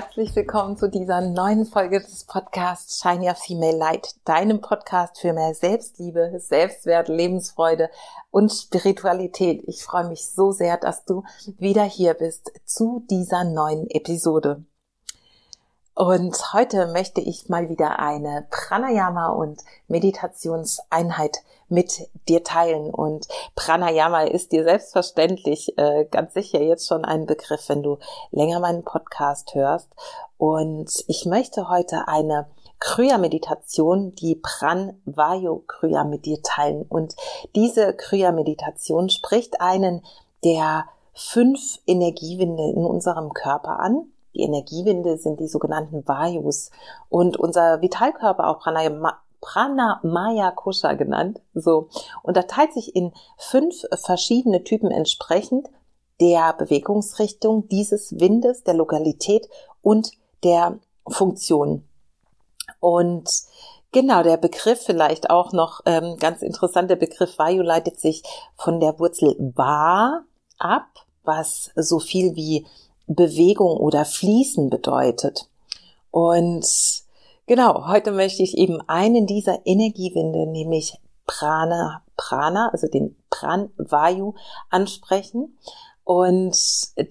herzlich willkommen zu dieser neuen Folge des Podcasts Shine Your Female Light, deinem Podcast für mehr Selbstliebe, Selbstwert, Lebensfreude und Spiritualität. Ich freue mich so sehr, dass du wieder hier bist zu dieser neuen Episode. Und heute möchte ich mal wieder eine Pranayama und Meditationseinheit mit dir teilen. Und Pranayama ist dir selbstverständlich äh, ganz sicher jetzt schon ein Begriff, wenn du länger meinen Podcast hörst. Und ich möchte heute eine Kriya-Meditation, die Pran-Vayu-Kriya mit dir teilen. Und diese Kriya-Meditation spricht einen der fünf Energiewinde in unserem Körper an. Die Energiewinde sind die sogenannten Vayus. Und unser Vitalkörper, auch Pranayama, Pranamaya Kosha genannt. So. Und da teilt sich in fünf verschiedene Typen entsprechend der Bewegungsrichtung dieses Windes, der Lokalität und der Funktion. Und genau, der Begriff vielleicht auch noch ähm, ganz interessant, der Begriff Vayu leitet sich von der Wurzel Va ab, was so viel wie Bewegung oder Fließen bedeutet. Und Genau, heute möchte ich eben einen dieser Energiewinde, nämlich Prana, Prana, also den Pran Vayu ansprechen. Und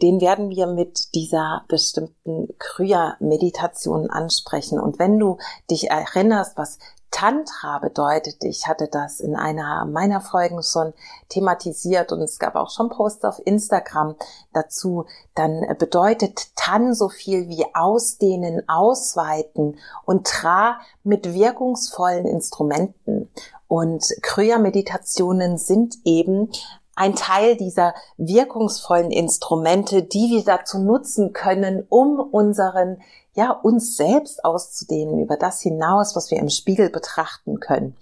den werden wir mit dieser bestimmten Kriya-Meditation ansprechen. Und wenn du dich erinnerst, was Tantra bedeutet, ich hatte das in einer meiner Folgen schon thematisiert und es gab auch schon Posts auf Instagram dazu, dann bedeutet Tan so viel wie ausdehnen, ausweiten und Tra mit wirkungsvollen Instrumenten. Und Kriya-Meditationen sind eben ein Teil dieser wirkungsvollen Instrumente, die wir dazu nutzen können, um unseren ja, uns selbst auszudehnen über das hinaus, was wir im Spiegel betrachten können.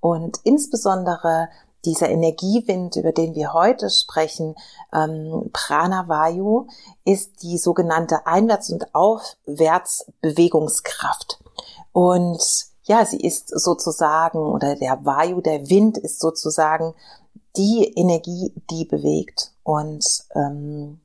Und insbesondere dieser Energiewind, über den wir heute sprechen, ähm, Pranavayu, ist die sogenannte Einwärts- und Aufwärtsbewegungskraft. Und ja, sie ist sozusagen, oder der Vayu, der Wind ist sozusagen die Energie, die bewegt. Und ähm,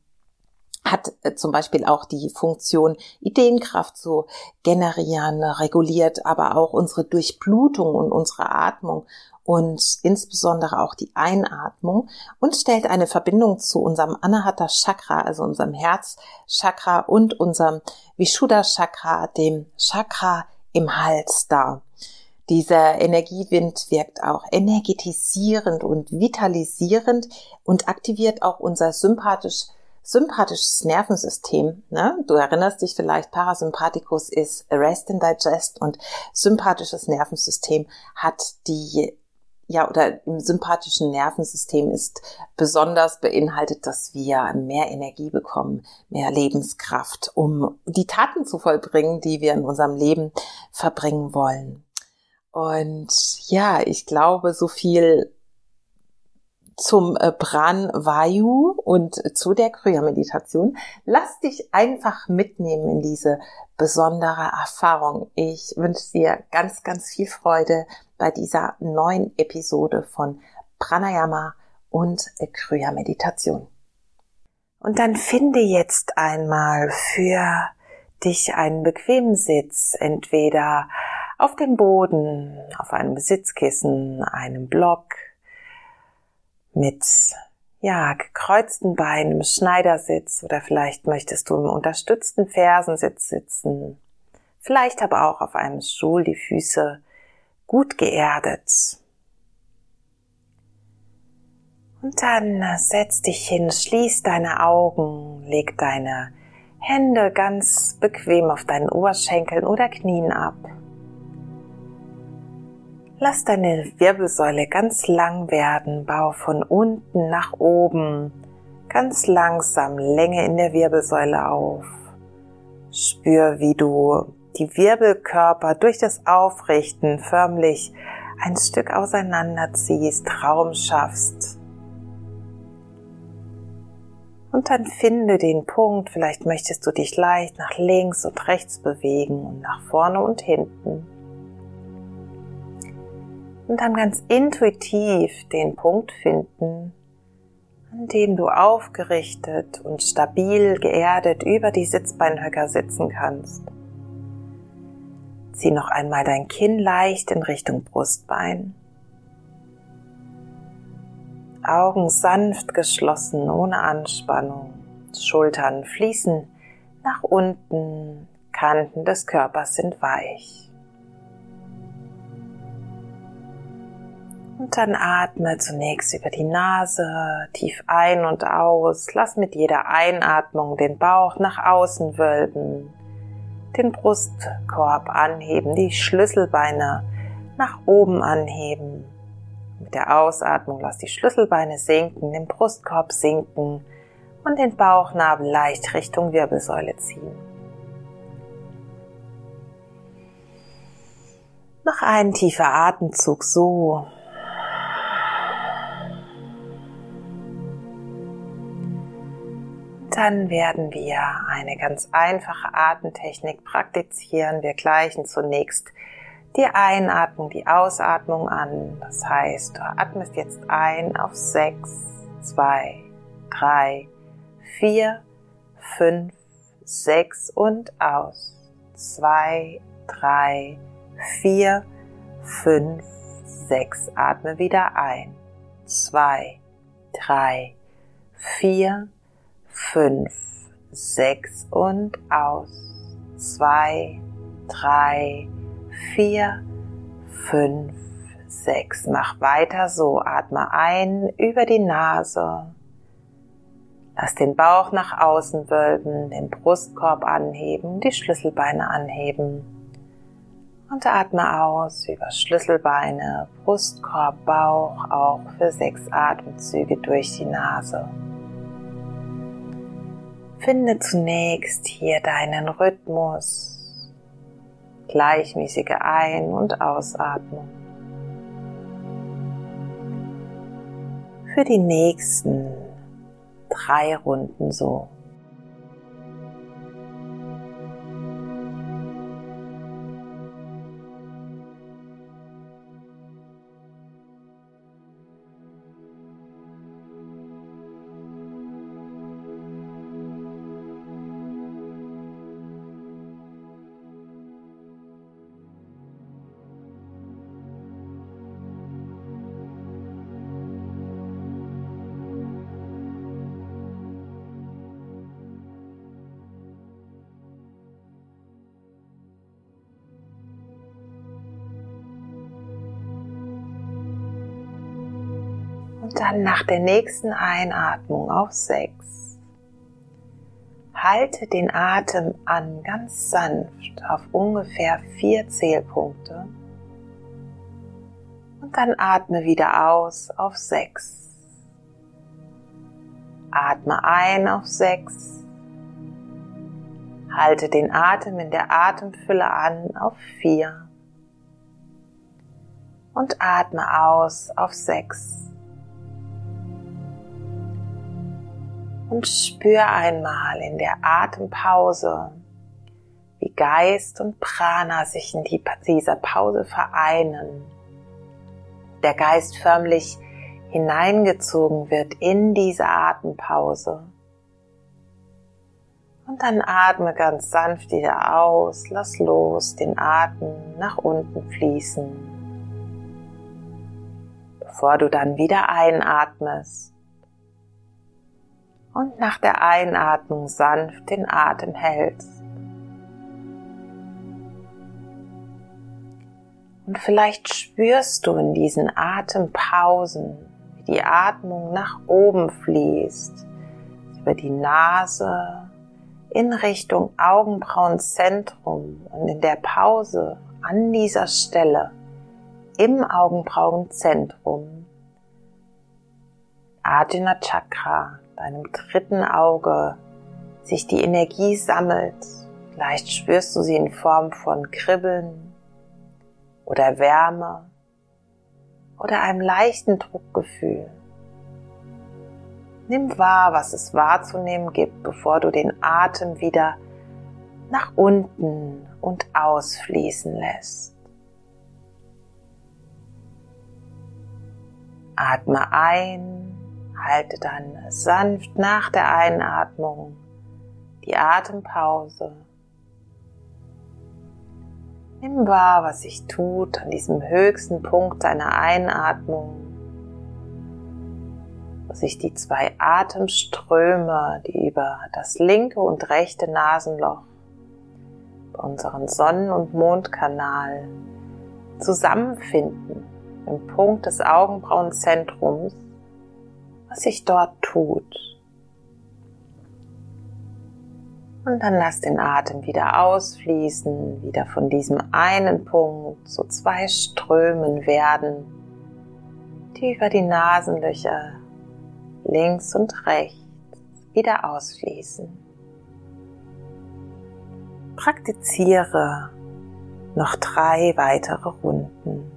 hat äh, zum Beispiel auch die Funktion, Ideenkraft zu generieren, reguliert aber auch unsere Durchblutung und unsere Atmung und insbesondere auch die Einatmung und stellt eine Verbindung zu unserem Anahata Chakra, also unserem Herzchakra und unserem Vishuddha Chakra, dem Chakra im Hals dar. Dieser Energiewind wirkt auch energetisierend und vitalisierend und aktiviert auch unser sympathisch sympathisches Nervensystem. Ne? Du erinnerst dich vielleicht, Parasympathikus ist Rest and Digest und sympathisches Nervensystem hat die ja, oder im sympathischen Nervensystem ist besonders beinhaltet, dass wir mehr Energie bekommen, mehr Lebenskraft, um die Taten zu vollbringen, die wir in unserem Leben verbringen wollen. Und ja, ich glaube, so viel zum äh, Pran Vayu und zu der Kriya-Meditation. Lass dich einfach mitnehmen in diese besondere Erfahrung. Ich wünsche dir ganz, ganz viel Freude bei dieser neuen Episode von Pranayama und Kriya-Meditation. Und dann finde jetzt einmal für dich einen bequemen Sitz, entweder auf dem Boden, auf einem Sitzkissen, einem Block, mit ja, gekreuzten Beinen im Schneidersitz oder vielleicht möchtest du im unterstützten Fersensitz sitzen. Vielleicht aber auch auf einem Stuhl die Füße gut geerdet. Und dann setz dich hin, schließ deine Augen, leg deine Hände ganz bequem auf deinen Oberschenkeln oder Knien ab. Lass deine Wirbelsäule ganz lang werden, bau von unten nach oben ganz langsam Länge in der Wirbelsäule auf. Spür, wie du die Wirbelkörper durch das Aufrichten förmlich ein Stück auseinanderziehst, Raum schaffst. Und dann finde den Punkt, vielleicht möchtest du dich leicht nach links und rechts bewegen und nach vorne und hinten und dann ganz intuitiv den Punkt finden, indem du aufgerichtet und stabil geerdet über die Sitzbeinhöcker sitzen kannst. Zieh noch einmal dein Kinn leicht in Richtung Brustbein. Augen sanft geschlossen, ohne Anspannung. Schultern fließen nach unten, Kanten des Körpers sind weich. Und dann atme zunächst über die Nase tief ein und aus. Lass mit jeder Einatmung den Bauch nach außen wölben, den Brustkorb anheben, die Schlüsselbeine nach oben anheben. Mit der Ausatmung lass die Schlüsselbeine sinken, den Brustkorb sinken und den Bauchnabel leicht Richtung Wirbelsäule ziehen. Noch ein tiefer Atemzug so. Dann werden wir eine ganz einfache Atemtechnik praktizieren. Wir gleichen zunächst die Einatmung, die Ausatmung an. Das heißt, du atmest jetzt ein auf 6, 2, 3, 4, 5, 6 und aus. 2, 3, 4, 5, 6. Atme wieder ein. 2, 3, 4, 5, 6 und aus. 2, 3, 4, 5, 6. Mach weiter so. Atme ein über die Nase. Lass den Bauch nach außen wölben, den Brustkorb anheben, die Schlüsselbeine anheben. Und atme aus über Schlüsselbeine, Brustkorb, Bauch, auch für sechs Atemzüge durch die Nase. Finde zunächst hier deinen Rhythmus, gleichmäßige Ein- und Ausatmung. Für die nächsten drei Runden so. Und dann nach der nächsten Einatmung auf sechs. Halte den Atem an ganz sanft auf ungefähr vier Zählpunkte. Und dann atme wieder aus auf sechs. Atme ein auf sechs. Halte den Atem in der Atemfülle an auf vier. Und atme aus auf sechs. Und spür einmal in der Atempause, wie Geist und Prana sich in dieser Pause vereinen. Der Geist förmlich hineingezogen wird in diese Atempause. Und dann atme ganz sanft wieder aus, lass los, den Atem nach unten fließen. Bevor du dann wieder einatmest, und nach der Einatmung sanft den Atem hältst. Und vielleicht spürst du in diesen Atempausen, wie die Atmung nach oben fließt, über die Nase in Richtung Augenbrauenzentrum und in der Pause an dieser Stelle im Augenbrauenzentrum Ajna Chakra deinem dritten Auge sich die Energie sammelt. Vielleicht spürst du sie in Form von Kribbeln oder Wärme oder einem leichten Druckgefühl. Nimm wahr, was es wahrzunehmen gibt, bevor du den Atem wieder nach unten und ausfließen lässt. Atme ein Halte dann sanft nach der Einatmung die Atempause. Nimm wahr, was sich tut an diesem höchsten Punkt deiner Einatmung, wo sich die zwei Atemströme, die über das linke und rechte Nasenloch bei unseren Sonnen- und Mondkanal zusammenfinden, im Punkt des Augenbrauenzentrums, was sich dort tut. Und dann lass den Atem wieder ausfließen, wieder von diesem einen Punkt zu zwei Strömen werden, die über die Nasenlöcher links und rechts wieder ausfließen. Praktiziere noch drei weitere Runden.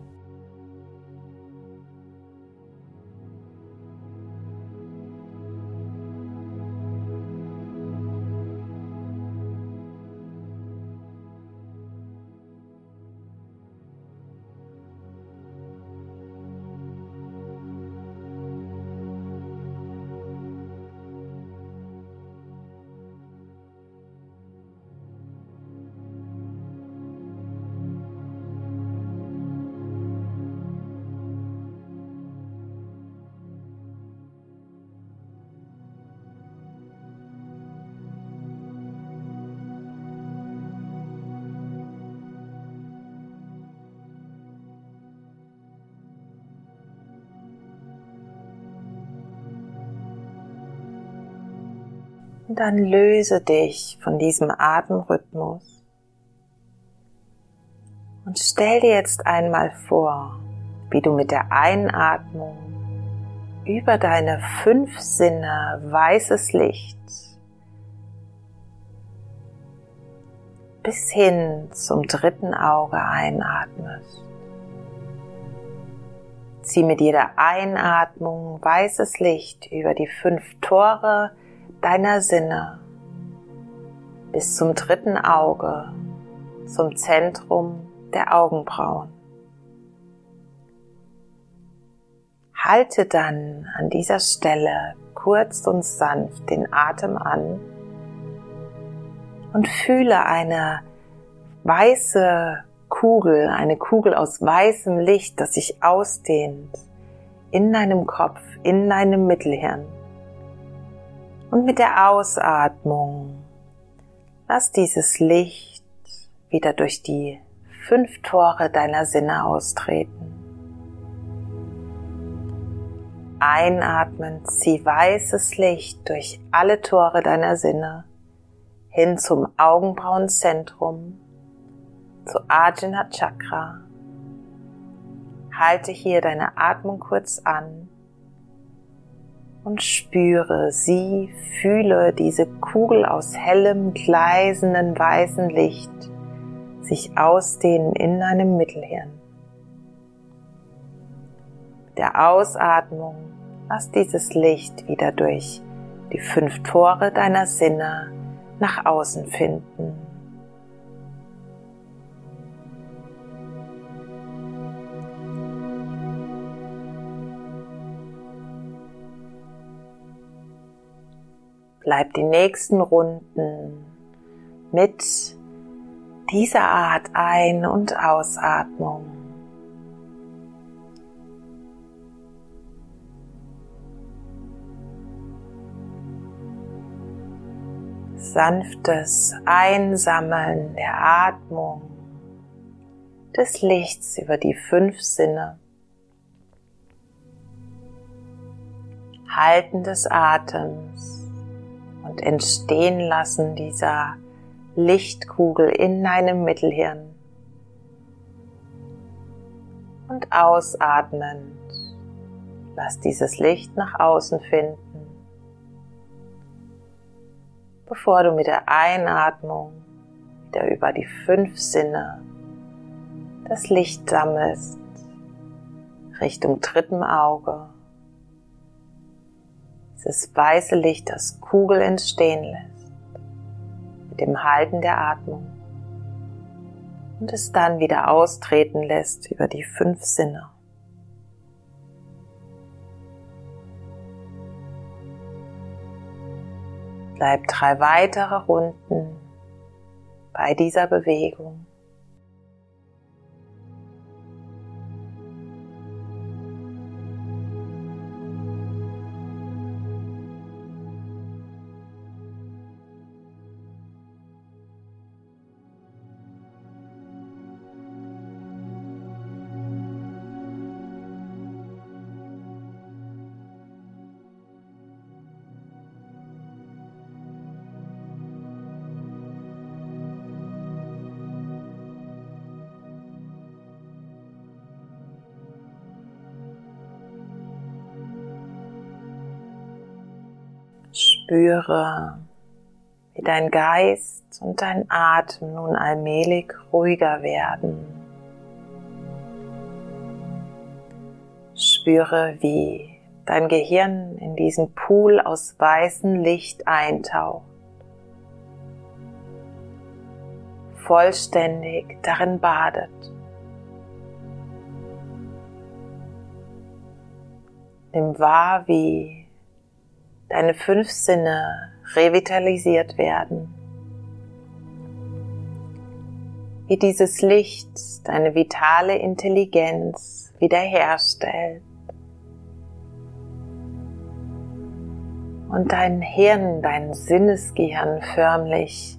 Und dann löse dich von diesem Atemrhythmus und stell dir jetzt einmal vor, wie du mit der Einatmung über deine fünf Sinne weißes Licht bis hin zum dritten Auge einatmest. Zieh mit jeder Einatmung weißes Licht über die fünf Tore deiner Sinne bis zum dritten Auge, zum Zentrum der Augenbrauen. Halte dann an dieser Stelle kurz und sanft den Atem an und fühle eine weiße Kugel, eine Kugel aus weißem Licht, das sich ausdehnt in deinem Kopf, in deinem Mittelhirn. Und mit der Ausatmung lass dieses Licht wieder durch die fünf Tore deiner Sinne austreten. Einatmen, zieh weißes Licht durch alle Tore deiner Sinne hin zum Augenbrauenzentrum, zu Ajna Chakra. Halte hier deine Atmung kurz an und spüre sie, fühle diese Kugel aus hellem, gleisenden, weißen Licht sich ausdehnen in deinem Mittelhirn. Mit der Ausatmung lass dieses Licht wieder durch die fünf Tore deiner Sinne nach außen finden. Bleib die nächsten Runden mit dieser Art Ein- und Ausatmung. Sanftes Einsammeln der Atmung, des Lichts über die fünf Sinne. Halten des Atems und entstehen lassen dieser Lichtkugel in deinem Mittelhirn. Und ausatmend lass dieses Licht nach außen finden, bevor du mit der Einatmung wieder über die fünf Sinne das Licht sammelst Richtung dritten Auge dieses weiße Licht, das Kugel entstehen lässt, mit dem Halten der Atmung und es dann wieder austreten lässt über die fünf Sinne. Bleib drei weitere Runden bei dieser Bewegung. Spüre, wie dein Geist und dein Atem nun allmählich ruhiger werden. Spüre, wie dein Gehirn in diesen Pool aus weißem Licht eintaucht, vollständig darin badet. Nimm wahr, wie deine fünf Sinne revitalisiert werden. Wie dieses Licht deine vitale Intelligenz wiederherstellt. Und dein Hirn, dein Sinnesgehirn förmlich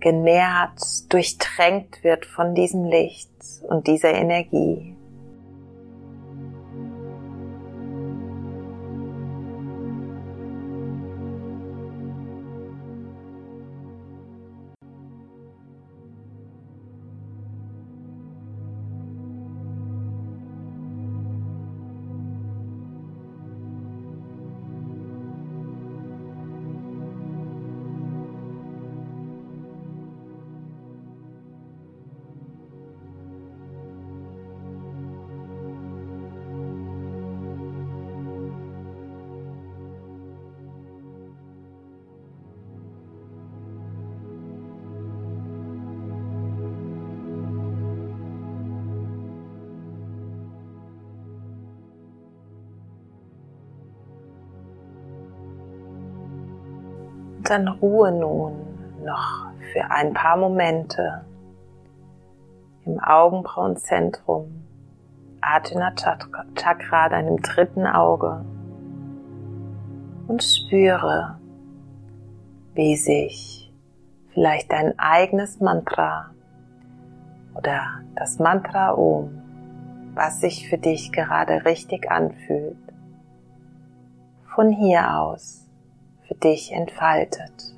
genährt, durchtränkt wird von diesem Licht und dieser Energie. Dann ruhe nun noch für ein paar Momente im Augenbrauenzentrum, Atena Chakra, deinem dritten Auge und spüre, wie sich vielleicht dein eigenes Mantra oder das Mantra Om, was sich für dich gerade richtig anfühlt, von hier aus für dich entfaltet.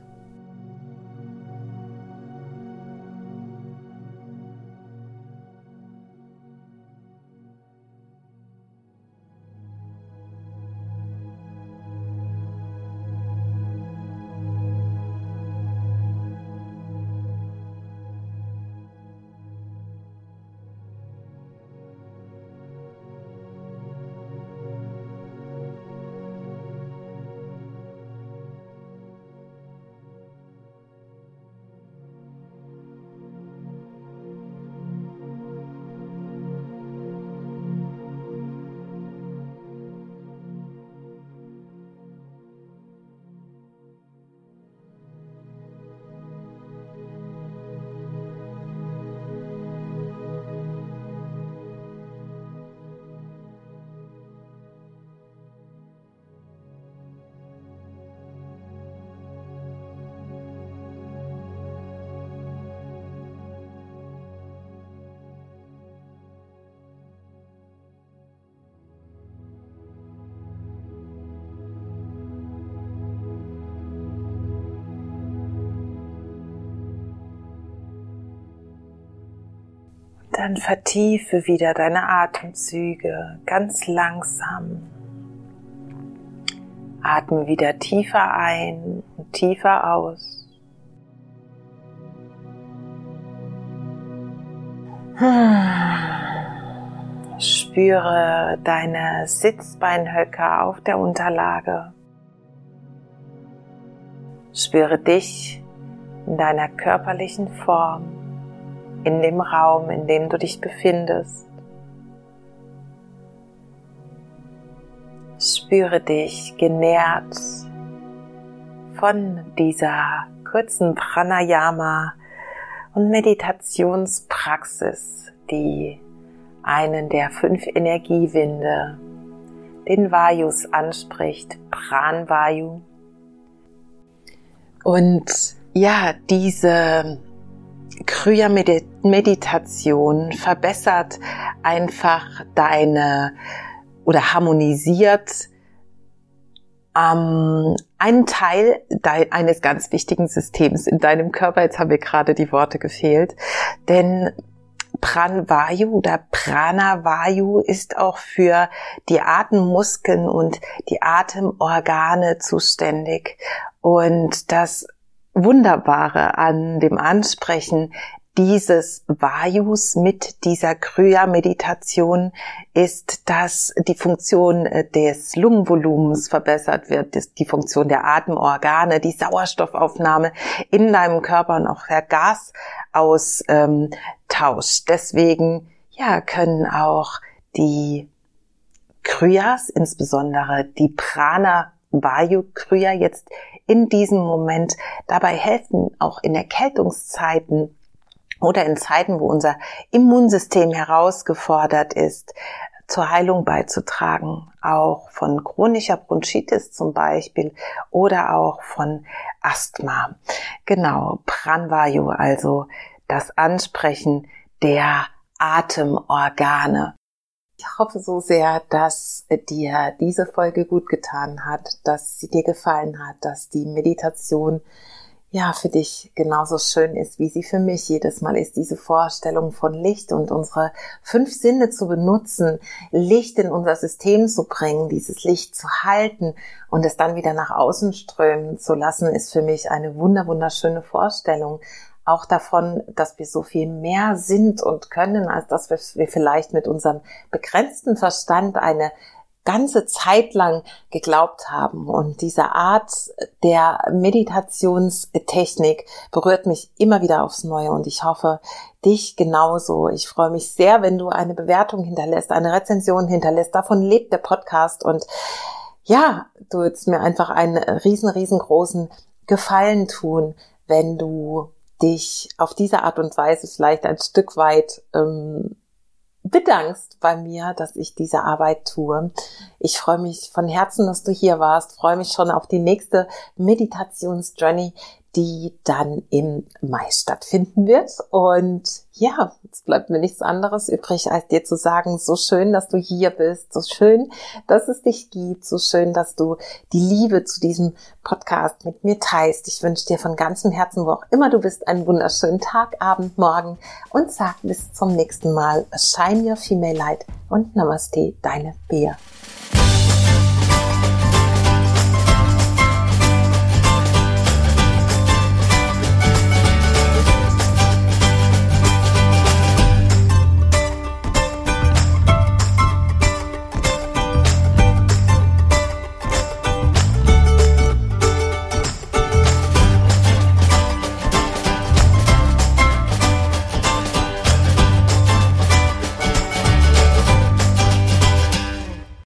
Dann vertiefe wieder deine Atemzüge ganz langsam. Atme wieder tiefer ein und tiefer aus. Spüre deine Sitzbeinhöcker auf der Unterlage. Spüre dich in deiner körperlichen Form in dem Raum, in dem du dich befindest. Spüre dich genährt von dieser kurzen Pranayama und Meditationspraxis, die einen der fünf Energiewinde, den Vayus anspricht, Pranvayu. Und ja, diese Kriya-Meditation verbessert einfach deine oder harmonisiert ähm, einen Teil eines ganz wichtigen Systems in deinem Körper. Jetzt haben wir gerade die Worte gefehlt, denn Pranvayu oder Pranavayu ist auch für die Atemmuskeln und die Atemorgane zuständig. Und das Wunderbare an dem Ansprechen dieses Vayus mit dieser Krya-Meditation ist, dass die Funktion äh, des Lungenvolumens verbessert wird, die Funktion der Atemorgane, die Sauerstoffaufnahme in deinem Körper und auch der Gasaustausch. Deswegen, ja, können auch die Kryas, insbesondere die Prana Vayu Krya jetzt in diesem Moment dabei helfen, auch in Erkältungszeiten oder in Zeiten, wo unser Immunsystem herausgefordert ist, zur Heilung beizutragen, auch von chronischer Bronchitis zum Beispiel oder auch von Asthma. Genau, Pranvayu, also das Ansprechen der Atemorgane. Ich hoffe so sehr, dass dir diese Folge gut getan hat, dass sie dir gefallen hat, dass die Meditation ja für dich genauso schön ist, wie sie für mich jedes Mal ist, diese Vorstellung von Licht und unsere fünf Sinne zu benutzen, Licht in unser System zu bringen, dieses Licht zu halten und es dann wieder nach außen strömen zu lassen, ist für mich eine wunder wunderschöne Vorstellung auch davon, dass wir so viel mehr sind und können, als dass wir vielleicht mit unserem begrenzten Verstand eine ganze Zeit lang geglaubt haben. Und diese Art der Meditationstechnik berührt mich immer wieder aufs Neue und ich hoffe, dich genauso. Ich freue mich sehr, wenn du eine Bewertung hinterlässt, eine Rezension hinterlässt. Davon lebt der Podcast und ja, du würdest mir einfach einen riesen, riesengroßen Gefallen tun, wenn du dich auf diese Art und Weise vielleicht ein Stück weit ähm, bedankst bei mir, dass ich diese Arbeit tue. Ich freue mich von Herzen, dass du hier warst, freue mich schon auf die nächste Meditationsjourney, die dann im Mai stattfinden wird. Und ja, es bleibt mir nichts anderes übrig, als dir zu sagen, so schön, dass du hier bist, so schön, dass es dich gibt, so schön, dass du die Liebe zu diesem Podcast mit mir teilst. Ich wünsche dir von ganzem Herzen, wo auch immer du bist, einen wunderschönen Tag, Abend, Morgen und sag bis zum nächsten Mal. Shine your female light und Namaste, deine Bea.